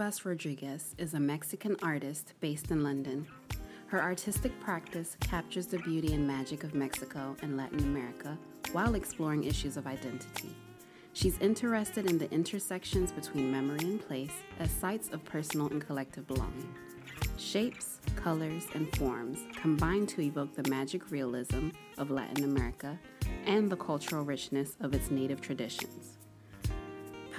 Rivas Rodriguez is a Mexican artist based in London. Her artistic practice captures the beauty and magic of Mexico and Latin America while exploring issues of identity. She's interested in the intersections between memory and place as sites of personal and collective belonging. Shapes, colors, and forms combine to evoke the magic realism of Latin America and the cultural richness of its native traditions.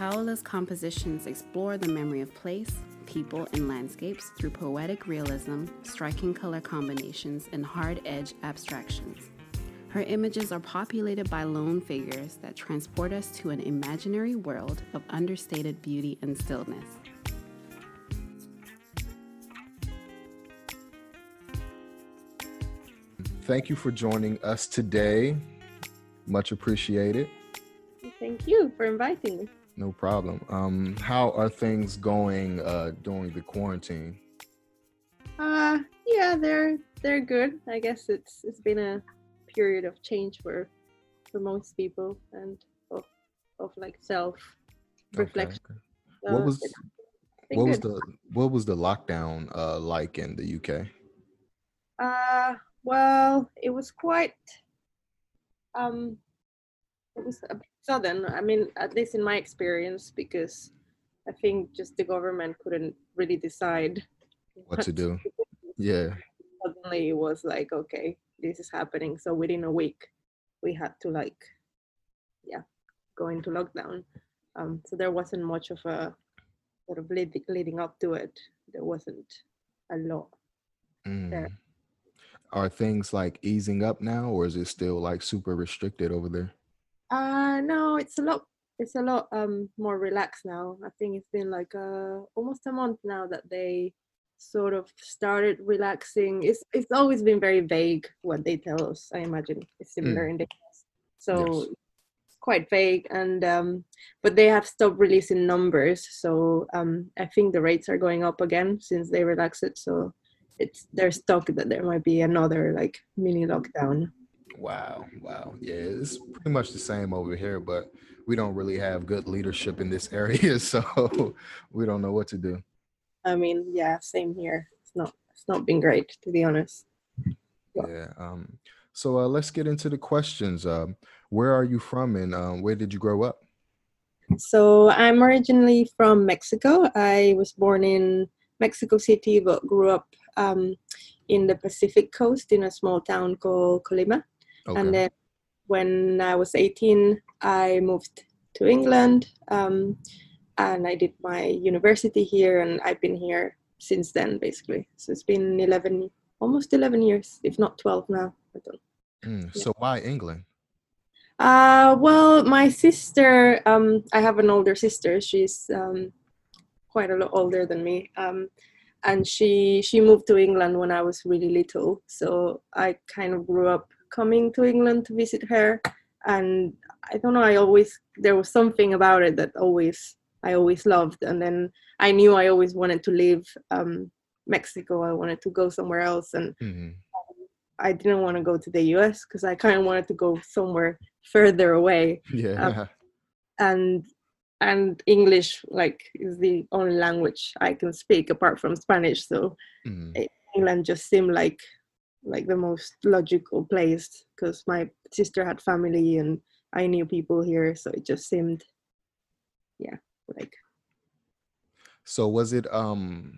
Paula's compositions explore the memory of place, people, and landscapes through poetic realism, striking color combinations, and hard edge abstractions. Her images are populated by lone figures that transport us to an imaginary world of understated beauty and stillness. Thank you for joining us today. Much appreciated. Thank you for inviting me. No problem. Um, how are things going uh, during the quarantine? Uh, yeah, they're they're good. I guess it's it's been a period of change for for most people and of of like self reflection. Okay, okay. what was what was the what was the lockdown uh, like in the UK? Uh, well, it was quite um, it was a sudden. I mean, at least in my experience, because I think just the government couldn't really decide what, what to do. Yeah. Suddenly it was like, okay, this is happening. So within a week, we had to like, yeah, go into lockdown. Um, so there wasn't much of a sort of lead, leading up to it. There wasn't a lot mm. there. Are things like easing up now, or is it still like super restricted over there? Uh no, it's a lot it's a lot um more relaxed now. I think it's been like uh almost a month now that they sort of started relaxing. It's it's always been very vague what they tell us. I imagine it's similar mm. in the US. So yes. quite vague and um but they have stopped releasing numbers. So um I think the rates are going up again since they relaxed it. So it's there's talk that there might be another like mini lockdown. Wow, wow. Yeah, it's pretty much the same over here, but we don't really have good leadership in this area, so we don't know what to do. I mean, yeah, same here. It's not it's not been great to be honest. Yeah. yeah um so uh, let's get into the questions. Um, where are you from and um, where did you grow up? So I'm originally from Mexico. I was born in Mexico City, but grew up um, in the Pacific coast in a small town called Colima. Okay. And then when I was 18, I moved to England um, and I did my university here, and I've been here since then, basically. So it's been 11, almost 11 years, if not 12 now. I don't. Mm, so why England? Uh, well, my sister, um, I have an older sister. She's um, quite a lot older than me. Um, and she she moved to England when I was really little. So I kind of grew up coming to England to visit her, and I don't know. I always there was something about it that always I always loved, and then I knew I always wanted to leave um, Mexico. I wanted to go somewhere else, and mm-hmm. I didn't want to go to the U.S. because I kind of wanted to go somewhere further away. Yeah. Um, and and English like is the only language I can speak apart from Spanish. So mm-hmm. England just seemed like like the most logical place because my sister had family and I knew people here, so it just seemed, yeah, like. So was it um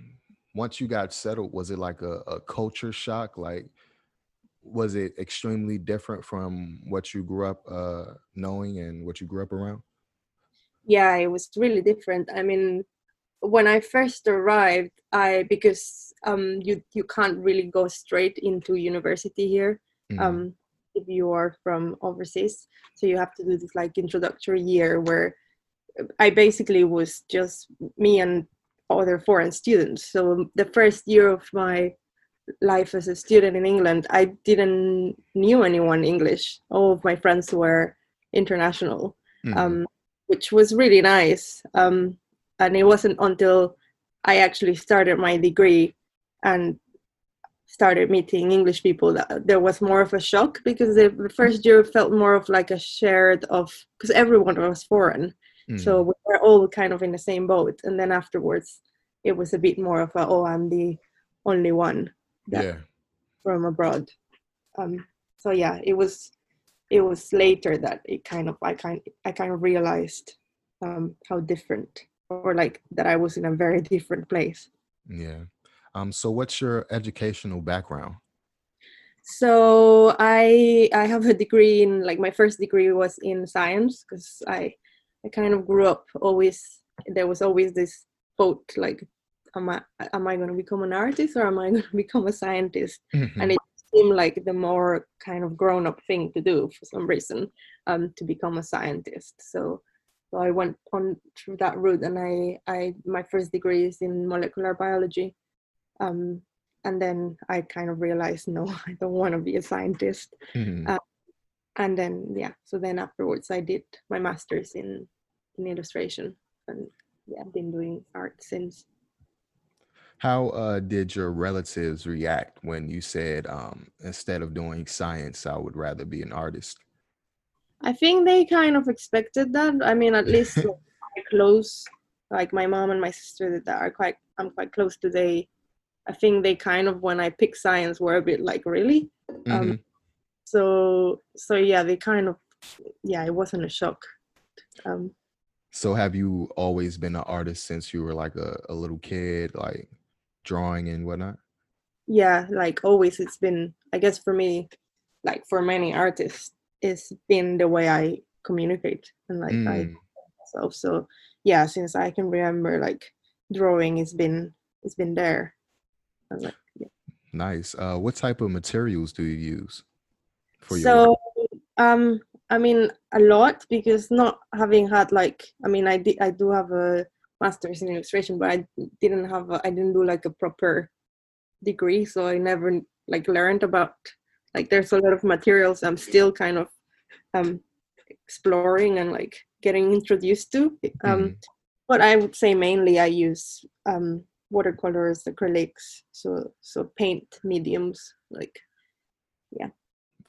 once you got settled? Was it like a, a culture shock? Like, was it extremely different from what you grew up uh knowing and what you grew up around? Yeah, it was really different. I mean, when I first arrived, I because um, you you can't really go straight into university here mm. um, if you are from overseas, so you have to do this like introductory year where I basically was just me and other foreign students. So the first year of my life as a student in England, I didn't knew anyone English. All of my friends were international, Mhm. um, which was really nice. Um, and it wasn't until I actually started my degree and started meeting English people that there was more of a shock because the, the first year felt more of like a shared of because everyone was foreign. Mhm. So we were all kind of in the same boat. And then afterwards, it was a bit more of a, oh, I'm the only one that yeah. from abroad. Um, so yeah, it was it was later that it kind of I kind I kind of realized um, how different or like that I was in a very different place. Yeah. Um, so what's your educational background? So I I have a degree in like my first degree was in science because I I kind of grew up always there was always this boat like am I am I going to become an artist or am I going to become a scientist Mhm. and it seemed like the more kind of grown up thing to do for some reason um, to become a scientist so so I went on through that route and I I my first degree is in molecular biology um, and then I kind of realized no I don't want to be a scientist Mhm. uh, and then yeah so then afterwards I did my master's in in illustration and yeah I've been doing art since How uh, did your relatives react when you said, um, instead of doing science, I would rather be an artist? I think they kind of expected that. I mean, at least like, close. Like my mom and my sister that are quite I'm quite close to. They, I think they kind of when I picked science were a bit like really. Um, Mhm. So so yeah, they kind of yeah, it wasn't a shock. Um, So have you always been an artist since you were like a, a little kid, like drawing and whatnot? yeah, like always, it's been I guess for me, like for many artists, it's been the way I communicate and like I Mm. myself. So yeah, since I can remember, like drawing has been it's been there. I was like, yeah. Nice. Uh, what type of materials do you use for your So work? um, I mean a lot because not having had like I mean I did I do have a master's in illustration, but I didn't have I didn't do like a proper degree, so I never like learned about like there's a lot of materials I'm still kind of um exploring and like getting introduced to. Um, Mhm. but I would say mainly I use um, watercolors, acrylics, so so paint mediums like yeah.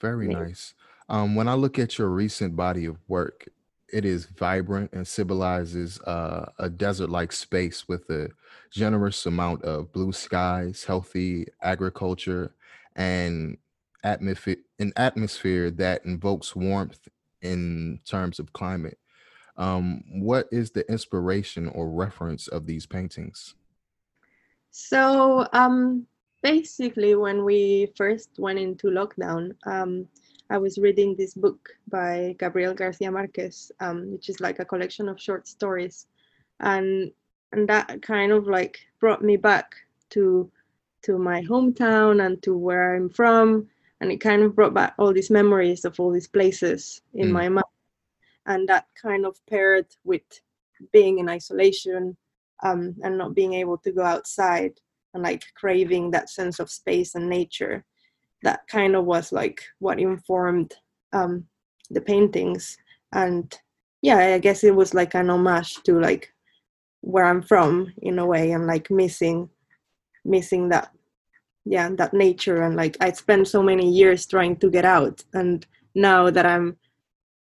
Very nice. Um, when I look at your recent body of work, it is vibrant and symbolizes uh, a desert-like space with a generous amount of blue skies, healthy agriculture, and atmosphere an atmosphere that invokes warmth in terms of climate. Um, what is the inspiration or reference of these paintings? So um, basically, when we first went into lockdown, um, I was reading this book by Gabriel Garcia Marquez, um, which is like a collection of short stories, and and that kind of like brought me back to to my hometown and to where I'm from, and it kind of brought back all these memories of all these places in Mm. my mind, and that kind of paired with being in isolation um, and not being able to go outside and like craving that sense of space and nature that kind of was like what informed um, the paintings and yeah i guess it was like an homage to like where i'm from in a way and like missing missing that yeah that nature and like i spent so many years trying to get out and now that i'm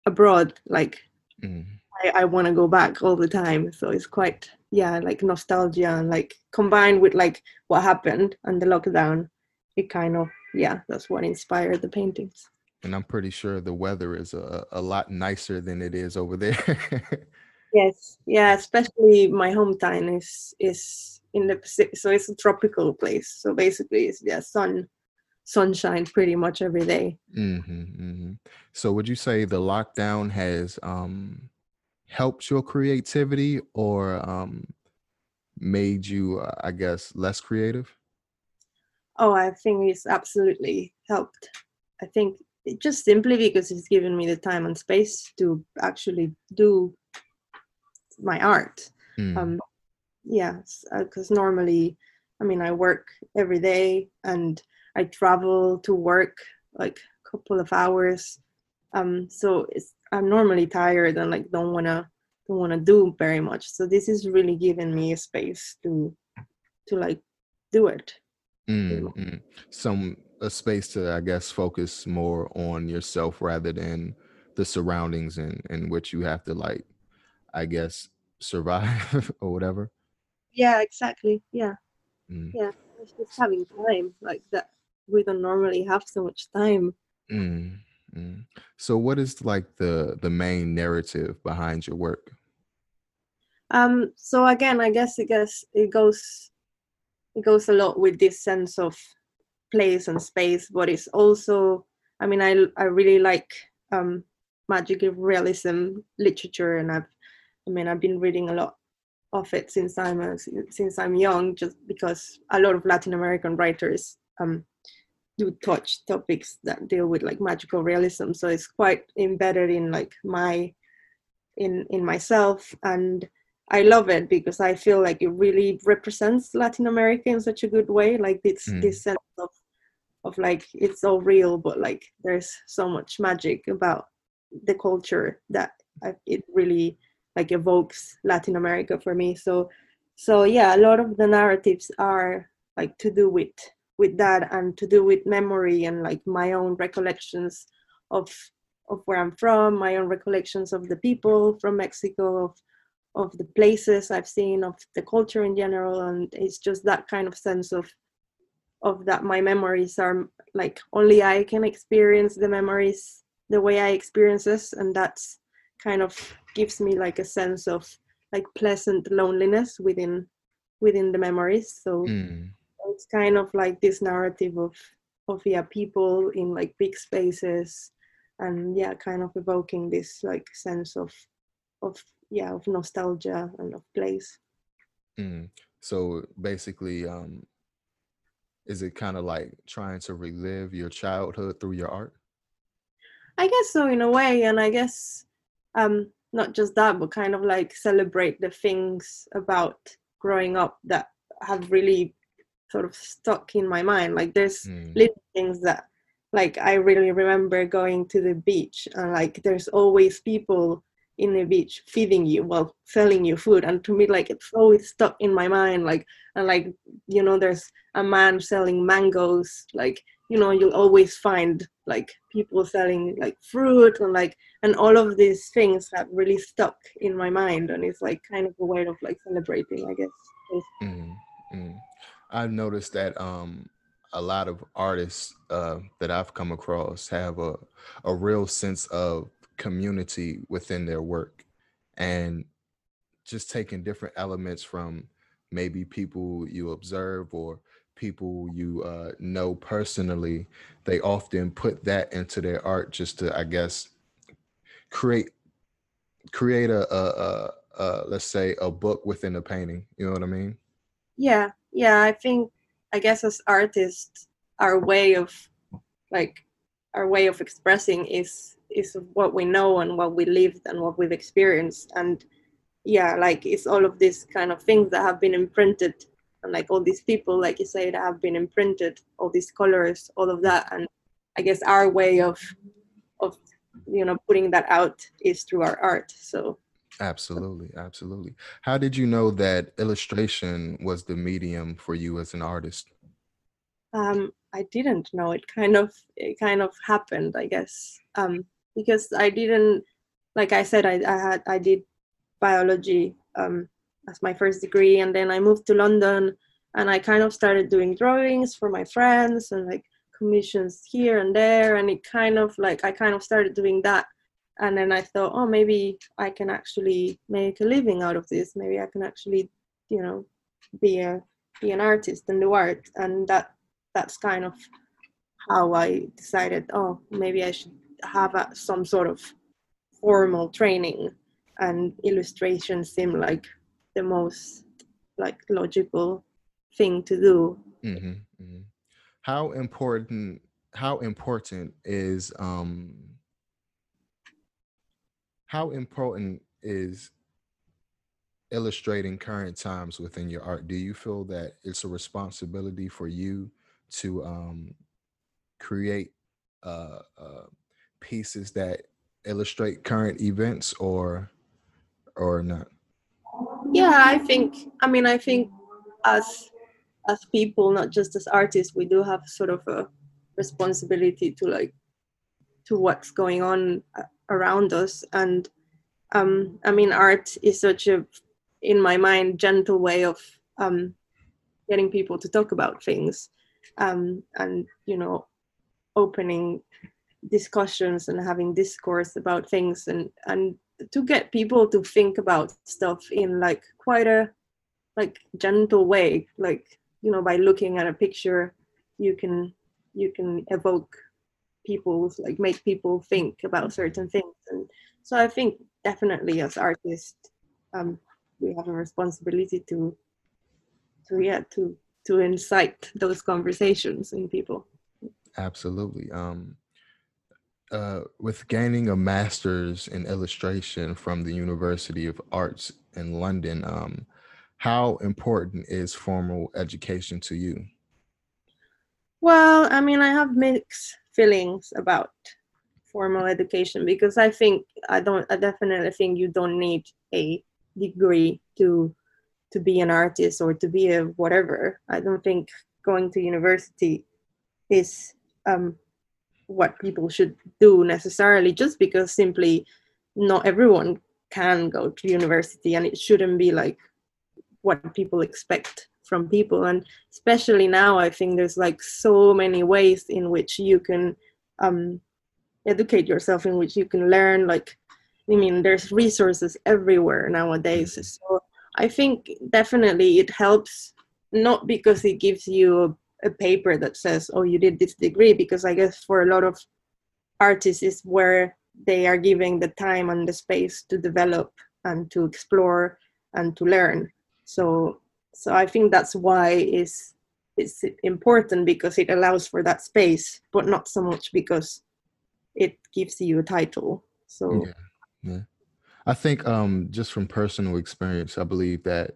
abroad like Mm. I, I want to go back all the time. So it's quite yeah, like nostalgia and like combined with like what happened and the lockdown, it kind of yeah, that's what inspired the paintings. And I'm pretty sure the weather is a, a lot nicer than it is over there. Yes, yeah, especially my hometown is is in the Pacific, so it's a tropical place. So basically, it's yeah, sun, sunshine pretty much every day. hmm hmm So would you say the lockdown has um helped your creativity or um made you, uh, I guess, less creative? Oh, I think it's absolutely helped. I think it just simply because it's given me the time and space to actually do my art. Mm. Um, yeah, because normally, I mean, I work every day and I travel to work like a couple of hours. Um, so it's I'm normally tired and like don't wanna don't wanna do very much. So this is really giving me a space to to like do it. Mm, mm. Some a space to, I guess, focus more on yourself rather than the surroundings in in which you have to like, I guess, survive or whatever. Yeah, exactly. Yeah, Mm, yeah. It's just having time like that. We don't normally have so much time. mm, mm. So, what is like the the main narrative behind your work? Um, so again, I guess it guess it goes it goes a lot with this sense of place and space, but it's also I mean I I really like um magic realism literature and I've I mean I've been reading a lot of it since I'm a, since I'm young just because a lot of Latin American writers um do touch topics that deal with like magical realism so it's quite embedded in like my in in myself and I love it because I feel like it really represents Latin America in such a good way. Like this Mm. this sense of of like it's all real, but like there's so much magic about the culture that I, it really like evokes Latin America for me. So so yeah, a lot of the narratives are like to do with with that and to do with memory and like my own recollections of of where I'm from, my own recollections of the people from Mexico, of of the places I've seen, of the culture in general, and it's just that kind of sense of of that my memories are like only I can experience the memories the way I experience this, and that's kind of gives me like a sense of like pleasant loneliness within within the memories. So Mm, it's kind of like this narrative of of yeah people in like big spaces and yeah kind of evoking this like sense of of yeah of nostalgia and of place mm. So basically, um, is it kind of like trying to relive your childhood through your art? i guess so in a way and i guess um not just that but kind of like celebrate the things about growing up that have really sort of stuck in my mind. Like there's Mm, little things that like I really remember going to the beach and like there's always people in the beach feeding you well selling you food. And to me like it's always stuck in my mind like and like you know there's a man selling mangoes like you know you'll always find like people selling like fruit and like and all of these things have really stuck in my mind. And it's like kind of a way of like celebrating i guess. Mm, mm. I've noticed that um, a lot of artists uh, that I've come across have a a real sense of community within their work, and just taking different elements from maybe people you observe or people you uh, know personally, they often put that into their art just to, I guess, create create a, a, a, a let's say a book within a painting. You know what I mean? yeah yeah i think i guess as artists our way of like our way of expressing is is what we know and what we lived and what we've experienced. And yeah like it's all of these kind of things that have been imprinted. And like all these people like you say that have been imprinted all these colors all of that. And i guess our way of of you know putting that out is through our art. So Absolutely, absolutely. How did you know that illustration was the medium for you as an artist? um i didn't know it kind of it kind of happened i guess um because i didn't like i said i, I had i did biology um as my first degree and then i moved to london and i kind of started doing drawings for my friends and like commissions here and there and it kind of like i kind of started doing that and then i thought oh maybe i can actually make a living out of this maybe i can actually you know be a be an artist and do art and that that's kind of how I decided, oh, maybe I should have a, some sort of formal training, and illustration seemed like the most like logical thing to do. hmm hmm How important? How important is um? How important is illustrating current times within your art, do you feel that it's a responsibility for you to um, create uh, uh, pieces that illustrate current events, or or not? Yeah, I think. I mean, I think as as people, not just as artists, we do have sort of a responsibility to like to what's going on uh, around us. And um, i mean art is such a in my mind gentle way of um, getting people to talk about things um, and you know opening discussions and having discourse about things and and to get people to think about stuff in like quite a like gentle way. Like you know by looking at a picture you can you can evoke people like make people think about certain things. And so i think definitely as artists um, we have a responsibility to to yeah to to incite those conversations in people. Absolutely. Um uh, with gaining a master's in illustration from the University of Arts in London, um, how important is formal education to you? Well, I mean, I have mixed feelings about formal education because I think I don't. I definitely think you don't need a degree to to be an artist or to be a whatever. I don't think going to university is um, what people should do necessarily, just because simply not everyone can go to university, and it shouldn't be like what people expect from people. And especially now i think there's like so many ways in which you can um, educate yourself in which you can learn like i mean there's resources everywhere nowadays. Mm-hmm. so i think definitely it helps not because it gives you a, a paper that says oh you did this degree because i guess for a lot of artists is where they are giving the time and the space to develop and to explore and to learn. So so i think that's why it's it's important because it allows for that space but not so much because it gives you a title so yeah, yeah. i think um just from personal experience i believe that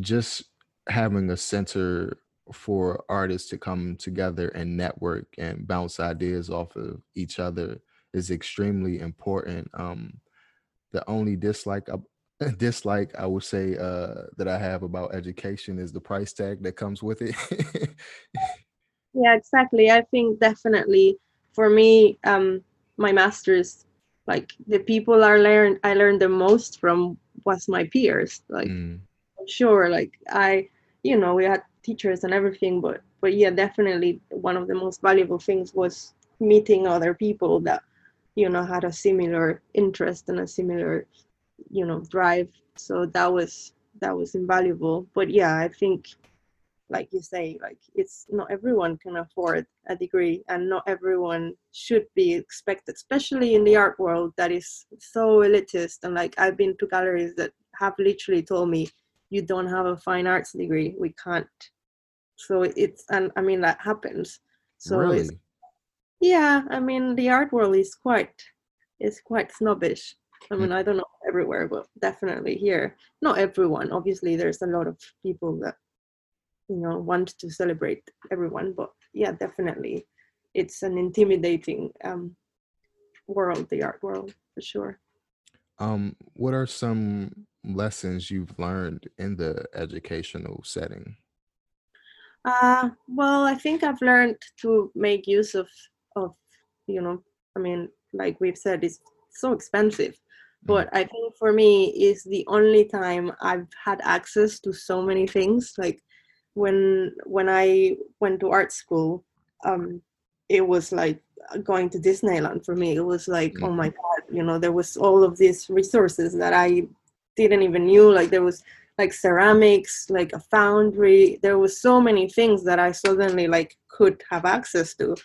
just having a center for artists to come together and network and bounce ideas off of each other is extremely important um the only dislike dislike I would say uh, that I have about education is the price tag that comes with it. yeah, exactly. I think definitely for me, um, my masters, like the people I learned, I learned the most from was my peers. Like, mm. sure, like I, you know, we had teachers and everything, but but yeah, definitely one of the most valuable things was meeting other people that you know had a similar interest and a similar you know drive. So that was that was invaluable. But yeah i think like you say like it's not everyone can afford a degree and not everyone should be expected especially in the art world that is so elitist. And like i've been to galleries that have literally told me you don't have a fine arts degree. We can't. So it's and i mean that happens. So really? yeah i mean the art world is quite is quite snobbish I mean, I don't know everywhere, but definitely here. Not everyone. Obviously, there's a lot of people that you know want to celebrate everyone, but yeah, definitely, it's an intimidating um, world, the art world for sure. Um, what are some lessons you've learned in the educational setting? Uh, well, I think I've learned to make use of of you know, I mean, like we've said, it's so expensive but i think for me is the only time i've had access to so many things like when when i went to art school um it was like going to disneyland for me. It was like mm-hmm. oh my god you know there was all of these resources that i didn't even knew. Like there was like ceramics like a foundry. There was so many things that i suddenly like could have access to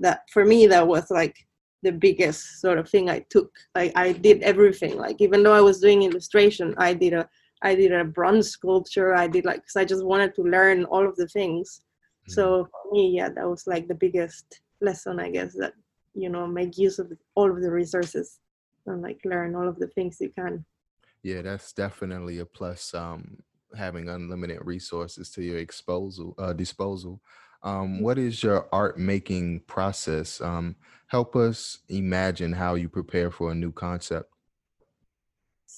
that for me that was like the biggest sort of thing I took. Like I did everything. Like even though I was doing illustration, I did a I did a bronze sculpture. I did like because I just wanted to learn all of the things. Mm-hmm. So for me, yeah, that was like the biggest lesson, I guess, that you know make use of all of the resources and like learn all of the things you can. Yeah, that's definitely a plus. Um, having unlimited resources to your disposal. Uh, disposal. Um, what is your art making process? Um, help us imagine how you prepare for a new concept.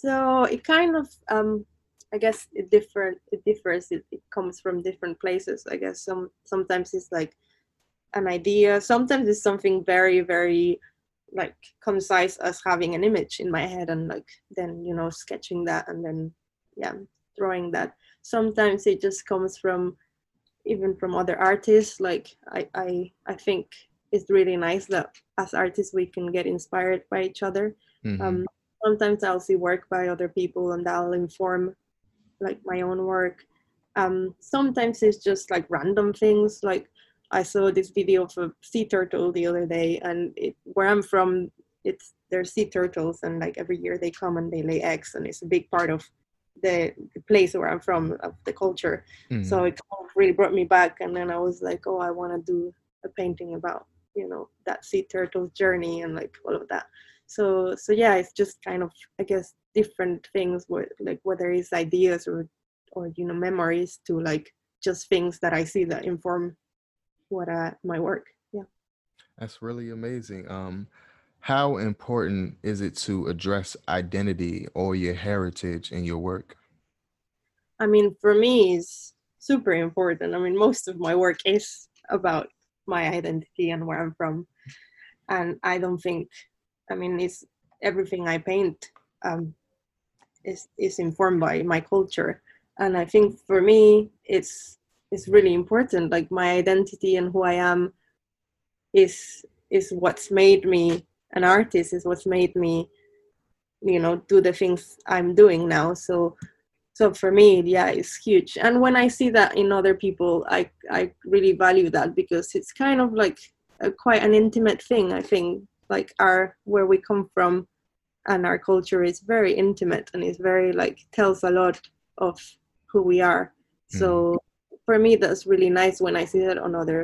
So it kind of, um, I guess, it different. It differs. It, it comes from different places. I guess some sometimes it's like an idea. Sometimes it's something very, very like concise as having an image in my head and like then you know sketching that and then yeah drawing that sometimes it just comes from even from other artists like i i, I think it's really nice that as artists we can get inspired by each other mm-hmm. um, sometimes i'll see work by other people and that'll inform like my own work um, sometimes it's just like random things like I saw this video of a sea turtle the other day, and it, where I'm from, it's there's sea turtles, and like every year they come and they lay eggs, and it's a big part of the, the place where I'm from, of the culture. Mm-hmm. So it really brought me back, and then I was like, oh, I want to do a painting about you know that sea turtle's journey and like all of that. So so yeah, it's just kind of I guess different things, where like whether it's ideas or or you know memories to like just things that I see that inform what uh, my work. Yeah. That's really amazing. Um, how important is it to address identity or your heritage in your work? I mean, for me, it's super important. I mean, most of my work is about my identity and where I'm from. And I don't think, I mean, it's everything I paint um, is, is informed by my culture. And I think for me, it's is really important like my identity and who i am is is what's made me an artist is what's made me you know do the things i'm doing now so so for me yeah it's huge. And when i see that in other people i i really value that because it's kind of like a, quite an intimate thing i think. Like our where we come from and our culture is very intimate and it's very like tells a lot of who we are. Mm. so for me that's really nice when i see that on other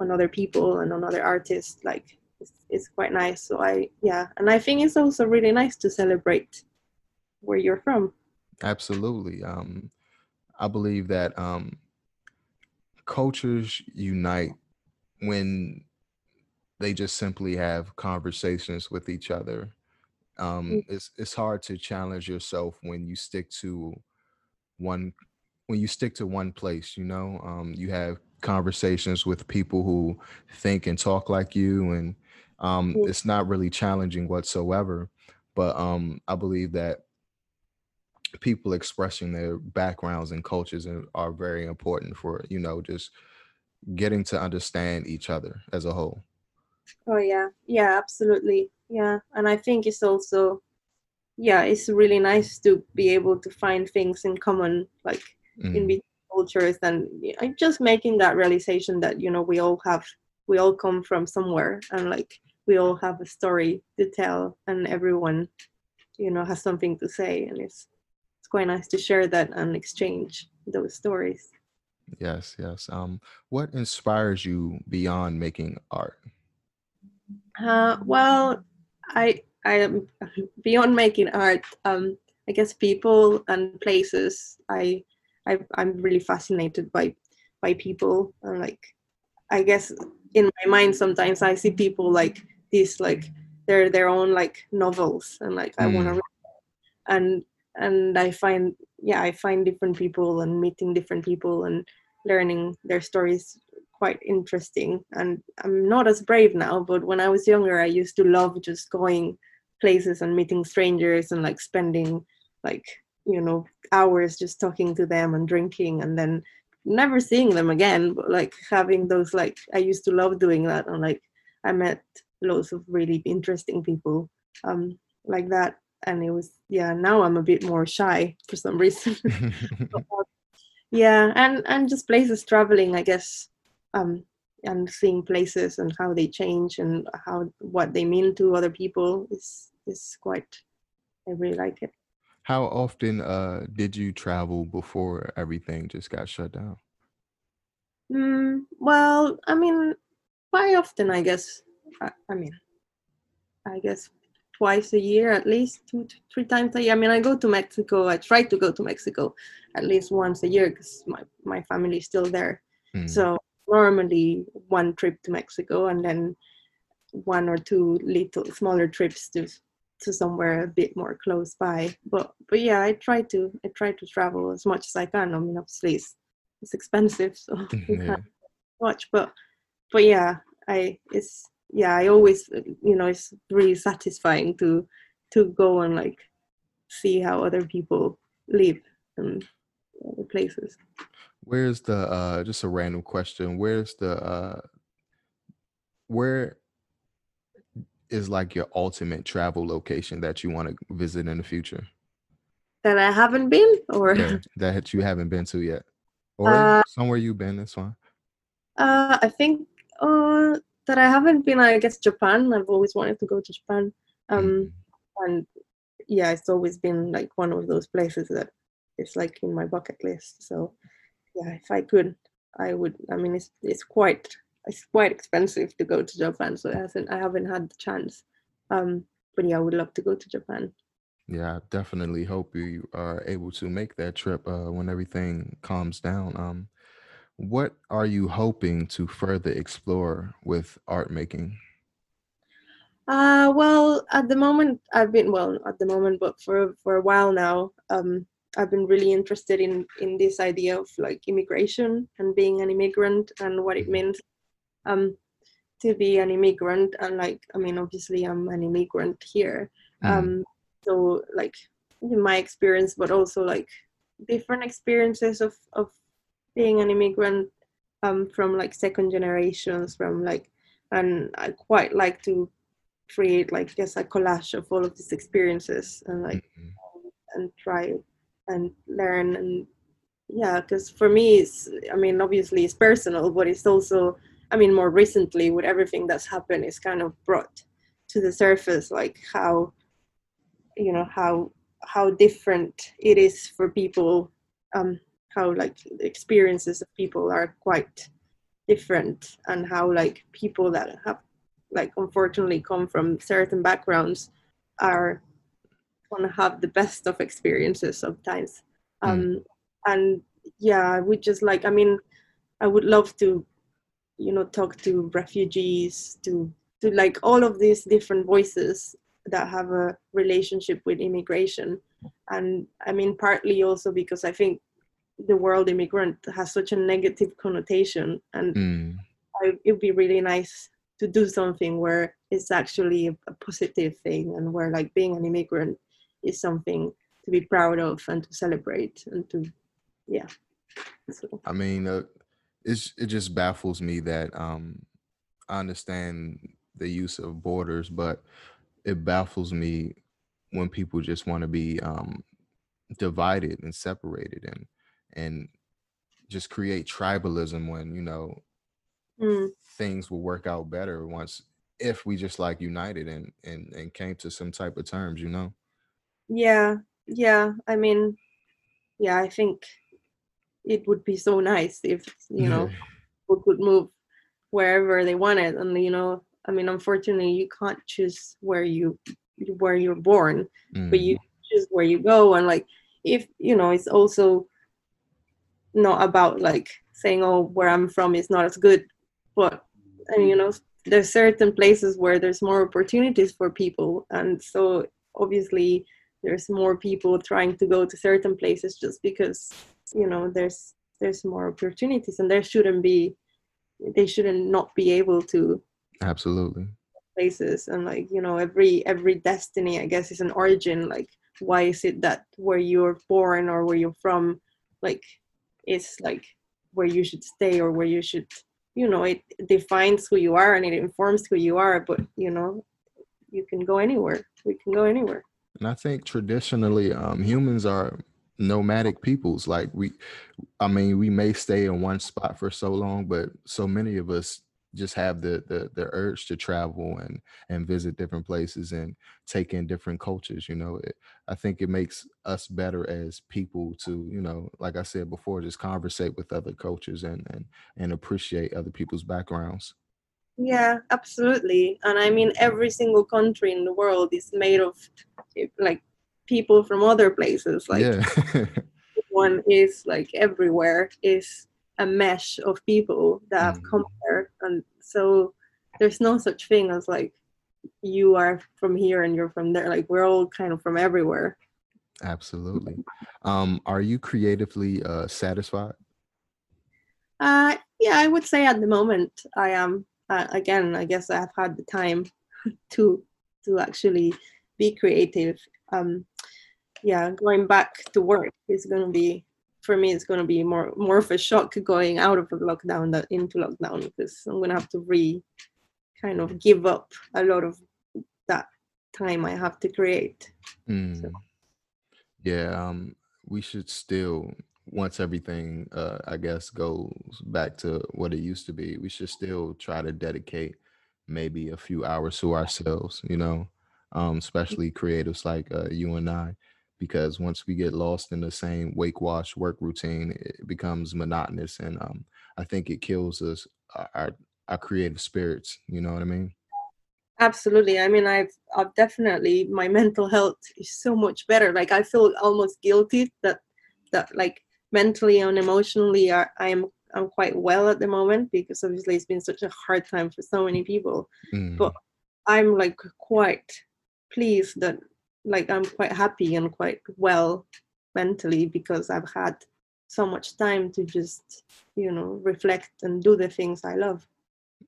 on other people and on other artists like it's, it's quite nice. So i yeah. And i think it's also really nice to celebrate where you're from absolutely um i believe that um cultures unite when they just simply have conversations with each other um mm. it's it's hard to challenge yourself when you stick to one when you stick to one place, you know, um, you have conversations with people who think and talk like you, and um, it's not really challenging whatsoever. But um, I believe that people expressing their backgrounds and cultures are very important for you know just getting to understand each other as a whole. Oh yeah, yeah, absolutely, yeah, and I think it's also yeah, it's really nice to be able to find things in common, like mm. in between cultures and just making that realization that you know we all have we all come from somewhere and like we all have a story to tell and everyone you know has something to say and it's it's quite nice to share that and exchange those stories. Yes yes. Um what inspires you beyond making art? Uh well i i am beyond making art um i guess people and places i I, I'm really fascinated by by people. And like I guess in my mind sometimes I see people like these like they're their own like novels and like mm. I want to and and I find yeah I find different people and meeting different people and learning their stories quite interesting. And I'm not as brave now but when I was younger I used to love just going places and meeting strangers and like spending like you know hours just talking to them and drinking and then never seeing them again but like having those like i used to love doing that and like i met lots of really interesting people um like that and it was yeah now i'm a bit more shy for some reason yeah and and just places traveling i guess um and seeing places and how they change and how what they mean to other people is is quite i really like it how often uh did you travel before everything just got shut down? Mm, well, I mean, quite often, I guess. I, I mean, I guess twice a year at least two to three times a year. I mean i go to mexico i try to go to mexico at least once a year because my, my family is still there. Mm. so normally one trip to mexico and then one or two little smaller trips to to somewhere a bit more close by. But but yeah i try to i try to travel as much as i can. I mean obviously it's, it's expensive so you can't watch but but yeah i it's yeah i always you know it's really satisfying to to go and like see how other people live in other places Where's the uh just a random question. Where's the uh where is like your ultimate travel location that you want to visit in the future? that i haven't been or Yeah, that you haven't been to yet. Or Uh, somewhere you've been, that's fine. uh i think uh that i haven't been i guess japan. I've always wanted to go to japan. Um Mhm. and yeah it's always been like one of those places that it's like in my bucket list. So yeah if i could i would i mean it's it's quite it's quite expensive to go to japan so it hasn't i haven't had the chance. Um but yeah i would love to go to japan. Yeah, I definitely hope you are able to make that trip uh when everything calms down. Um what are you hoping to further explore with art making? uh well at the moment i've been well at the moment but for for a while now um i've been really interested in in this idea of like immigration and being an immigrant and what it means um to be an immigrant and like i mean obviously i'm an immigrant here Mm, um so like in my experience but also like different experiences of of being an immigrant um from like second generations from like and i quite like to create like just a collage of all of these experiences and like mhm. and try and learn and yeah because for me it's i mean obviously it's personal but it's also i mean more recently with everything that's happened it's kind of brought to the surface like how you know how how different it is for people um how like the experiences of people are quite different and how like people that have like unfortunately come from certain backgrounds are gonna have the best of experiences sometimes. Um and yeah i would just like i mean i would love to you know talk to refugees to to like all of these different voices that have a relationship with immigration. And i mean partly also because i think the word immigrant has such a negative connotation and Mm, I, it would be really nice to do something where it's actually a, a positive thing and where like being an immigrant is something to be proud of and to celebrate and to yeah so, I mean, uh, it's it just baffles me that um I understand the use of borders, but it baffles me when people just want to be um divided and separated and and just create tribalism when you know mm, things will work out better once if we just like united and and and came to some type of terms you know? Yeah yeah i mean yeah i think it would be so nice if you know people could move wherever they wanted and you know i mean unfortunately you can't choose where you where you're born but Mm, you choose where you go and like if you know it's also not about like saying oh where i'm from is not as good but and you know there's certain places where there's more opportunities for people and so obviously there's more people trying to go to certain places just because you know there's there's more opportunities and there shouldn't be they shouldn't not be able to absolutely. places and like you know every every destiny i guess is an origin like why is it that where you're born or where you're from like it's like where you should stay or where you should you know it defines who you are and it informs who you are but you know you can go anywhere. We can go anywhere. And i think traditionally um humans are nomadic peoples. Like we i mean we may stay in one spot for so long but so many of us just have the the, the urge to travel and and visit different places and take in different cultures you know it, i think it makes us better as people to you know like i said before just conversate with other cultures and and and appreciate other people's backgrounds Yeah, absolutely. And I mean, every single country in the world is made of eh, like people from other places. Like Yeah. one is like everywhere is a mesh of people that have come here and so there's no such thing as like you are from here and you're from there. Like we're all kind of from everywhere. Absolutely. Um, are you creatively uh satisfied? Uh, yeah, I would say at the moment I am. Uh, again, I guess I've had the time to to actually be creative. Um, yeah, going back to work is going to be for me. It's going to be more more of a shock going out of a lockdown than into lockdown because I'm going to have to re kind of give up a lot of that time I have to create. Mm. Yeah, um, we should still, once everything, uh, I guess, goes back to what it used to be, we should still try to dedicate maybe a few hours to ourselves, you know, um, especially creatives like uh, you and I, because once we get lost in the same wake wash work routine, it becomes monotonous, and um, I think it kills us, our our creative spirits. You know what I mean? Absolutely. I mean, I've, I've definitely my mental health is so much better. Like I feel almost guilty that that like mentally and emotionally I, I'm I'm quite well at the moment because obviously it's been such a hard time for so many people. Mm, But I'm like quite pleased that like I'm quite happy and quite well mentally because I've had so much time to just you know reflect and do the things I love.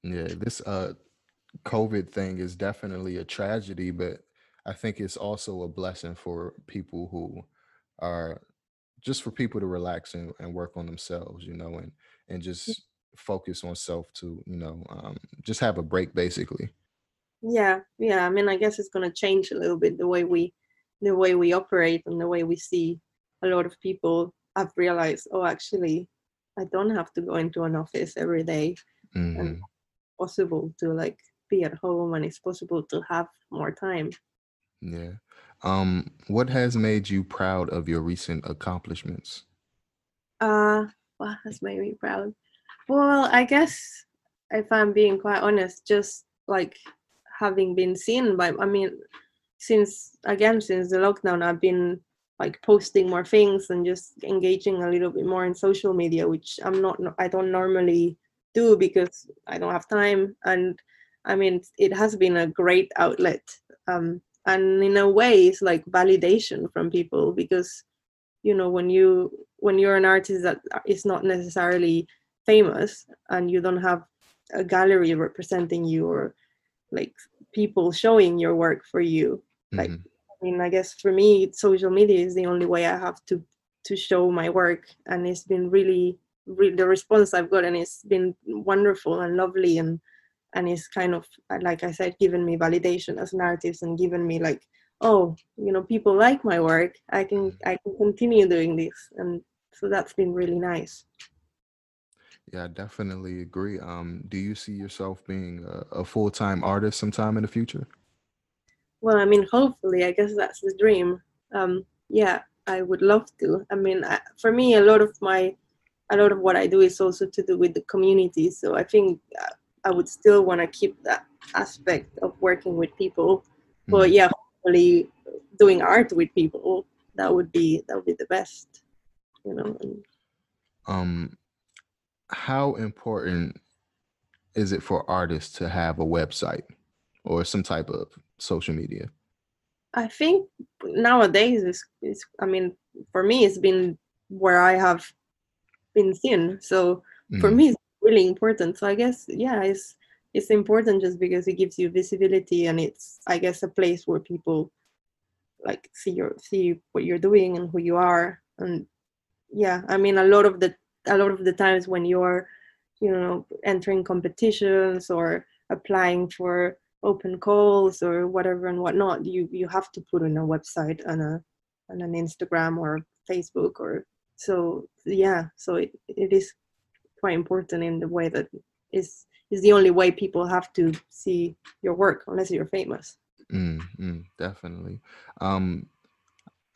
yeah, this uh COVID thing is definitely a tragedy, but I think it's also a blessing for people who are just for people to relax and, and work on themselves, you know, and and just focus on self to, you know, um, just have a break basically. Yeah, yeah. I mean, I guess it's going to change a little bit the way we, the way we operate and the way we see. A lot of people have realized, oh, actually, I don't have to go into an office every day, and hmm it's possible to like be at home, and it's possible to have more time. Yeah. Um, what has made you proud of your recent accomplishments? Uh, what has made me proud? Well, I guess if I'm being quite honest, just like having been seen by, I mean, since again, since the lockdown, I've been like posting more things and just engaging a little bit more in social media, which I'm not, I don't normally do because I don't have time. And I mean, it has been a great outlet. Um, and in a way, it's like validation from people because you know when you when you're an artist that is not necessarily famous and you don't have a gallery representing you or like people showing your work for you. Like hmm i mean i guess for me social media is the only way i have to to show my work and it's been really, really the response i've gotten it's been wonderful and lovely and and it's kind of uh, like i said given me validation as an artist and given me like oh you know people like my work. I can i can continue doing this and so that's been really nice Yeah, I definitely agree. Um, do you see yourself being a, a full-time artist sometime in the future? well i mean hopefully i guess that's the dream um yeah i would love to i mean I, for me a lot of my a lot of what i do is also to do with the community so i think uh, i would still want to keep that aspect of working with people but Mhm. yeah hopefully doing art with people that would be that would be the best you know and Um, how important is it for artists to have a website or some type of social media? I think nowadays is is I mean for me it's been where I have been seen. So for Mhm. me it's really important. So I guess yeah, it's it's important just because it gives you visibility and it's I guess a place where people like see your see what you're doing and who you are. And yeah, I mean a lot of the a lot of the times when you're you know entering competitions or applying for open calls or whatever and whatnot you you have to put on a website and a and an instagram or facebook or so yeah so it, it is quite important in the way that is is the only way people have to see your work unless you're famous Mm, mm, definitely. Um,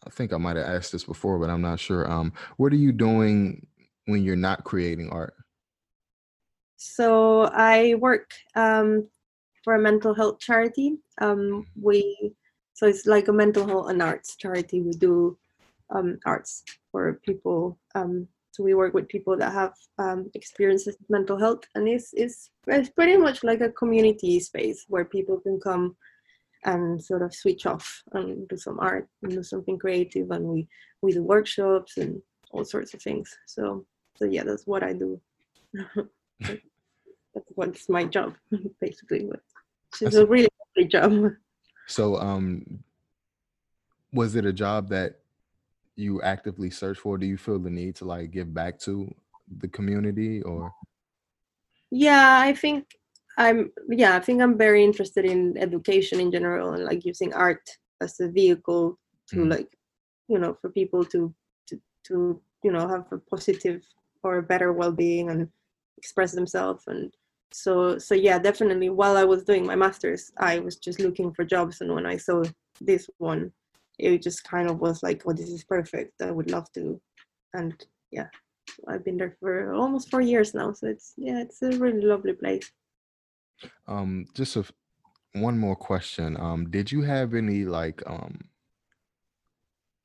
I think I might have asked this before, but I'm not sure. Um, what are you doing when you're not creating art? so I work um, for a mental health charity. Um, we so it's like a mental health and arts charity. We do um, arts for people. Um, so we work with people that have um, experiences with mental health, and it's, it's it's pretty much like a community space where people can come and sort of switch off and do some art and do something creative, and we we do workshops and all sorts of things. So so yeah, that's what I do. that's what's my job basically. It's a really lovely job. So, um, was it a job that you actively search for? Do you feel the need to like give back to the community or? Yeah, I think I'm. Yeah, I think I'm very interested in education in general and like using art as a vehicle to mm. like, you know, for people to to to you know have a positive or a better well-being and express themselves. And so so yeah definitely while i was doing my masters i was just looking for jobs. And when i saw this one it just kind of was like oh this is perfect. I would love to. And yeah i've been there for almost four years now. So it's yeah it's a really lovely place. Um just a one more question. Um did you have any like um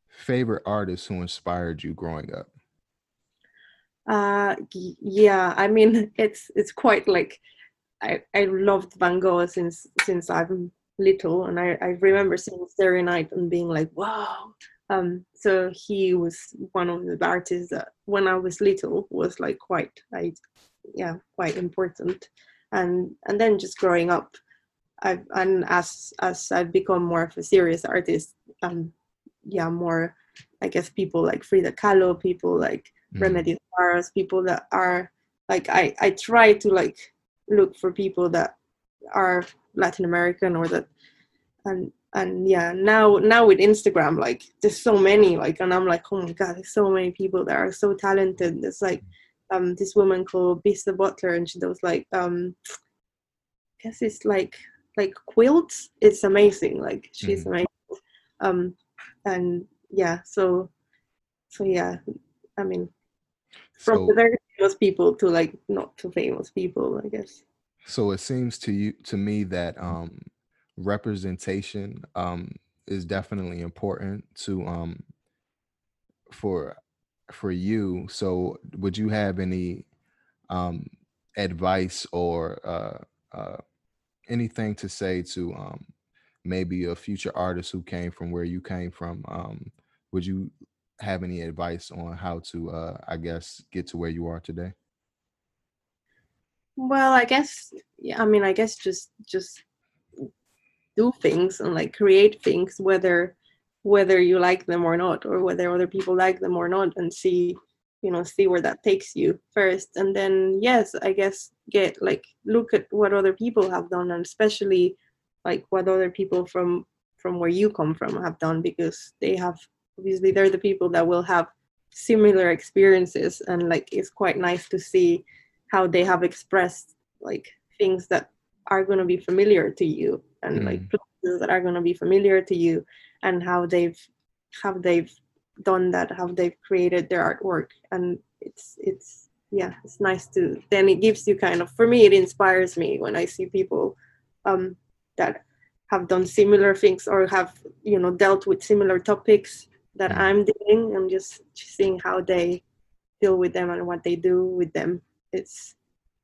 favorite artists who inspired you growing up uh yeah i mean it's it's quite like i i loved van gogh since since i'm little and i i remember seeing starry night and being like wow um so he was one of the artists that when i was little was like quite like yeah quite important and and then just growing up i've and as as i've become more of a serious artist um yeah more i guess people like frida kahlo people like mm. Vars people that are like i i try to like look for people that are latin american or that and and yeah now now with instagram like there's so many like and i'm like oh my god there's so many people that are so talented. There's like um this woman called Bisa Butler and she does like um I guess it's like like quilts. It's amazing like she's mm. amazing. Um and yeah so so yeah i mean from so, the very famous people to like not too famous people i guess. So it seems to you to me that um representation um is definitely important to um for for you. So would you have any um advice or uh uh anything to say to um maybe a future artist who came from where you came from? Um would you have any advice on how to uh i guess get to where you are today? Well i guess yeah i mean i guess just just do things and like create things whether whether you like them or not or whether other people like them or not and see you know see where that takes you first. And then yes i guess get like look at what other people have done and especially like what other people from from where you come from have done because they have obviously they're the people that will have similar experiences and like it's quite nice to see how they have expressed like things that are going to be familiar to you and mm. like places that are going to be familiar to you and how they've how they've done that how they've created their artwork and it's it's yeah it's nice to then it gives you kind of for me it inspires me when i see people um that have done similar things or have you know dealt with similar topics that mm. i'm doing. I'm just seeing how they deal with them and what they do with them. It's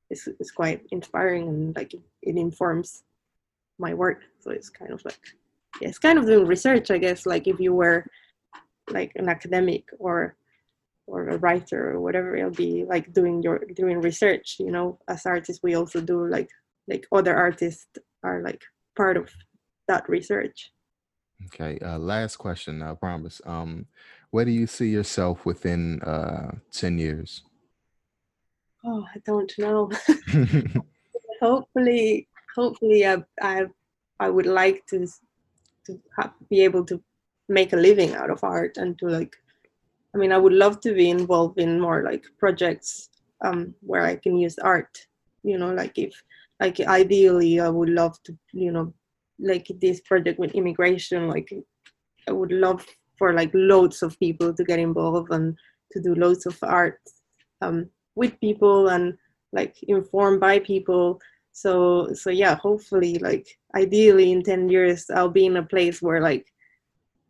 it's, it's quite inspiring and like it, it informs my work. So it's kind of like yeah, it's kind of doing research i guess. Like if you were like an academic or or a writer or whatever it'll be like doing your doing research you know. As artists we also do like like other artists are like part of that research okay uh, last question i promise um where do you see yourself within uh 10 years? Oh i don't know. Hopefully hopefully I, I i would like to to have, be able to make a living out of art and to like i mean i would love to be involved in more like projects um where i can use art you know like if like ideally i would love to you know like this project with immigration like i would love for like loads of people to get involved and to do loads of art um, with people and like informed by people. So so yeah hopefully like ideally in 10 years i'll be in a place where like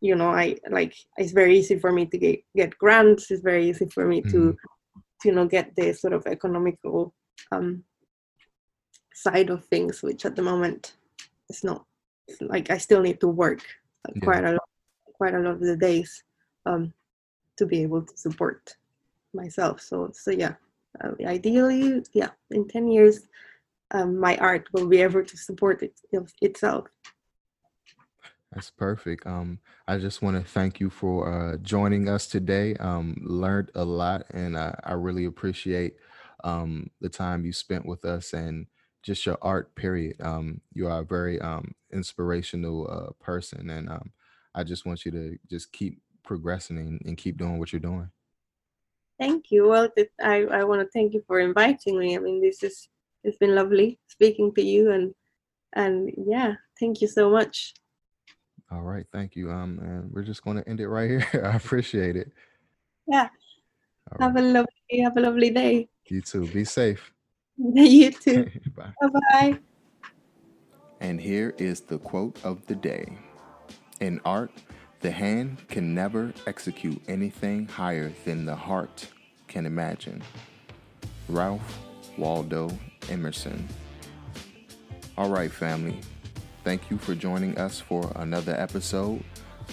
you know i like it's very easy for me to get get grants it's very easy for me to to you know get the sort of economical um side of things which at the moment is not like i still need to work like, yeah. quite a lot quite a lot of the days um to be able to support myself so so yeah uh, ideally yeah in 10 years um, my art will be able to support it, itself that's perfect. Um, I just want to thank you for uh, joining us today. Um, learned a lot, and uh, I really appreciate um, the time you spent with us and just your art. Period. Um, you are a very um, inspirational uh, person, and um, I just want you to just keep progressing and, and keep doing what you're doing. Thank you. Well, I I want to thank you for inviting me. I mean, this is it's been lovely speaking to you, and and yeah, thank you so much. All right, thank you. Um, and we're just going to end it right here. I appreciate it. Yeah. All have right. a lovely, have a lovely day. You too. Be safe. you too. Bye. Bye. And here is the quote of the day. In art, the hand can never execute anything higher than the heart can imagine. Ralph Waldo Emerson. All right, family. Thank you for joining us for another episode.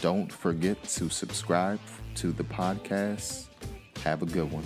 Don't forget to subscribe to the podcast. Have a good one.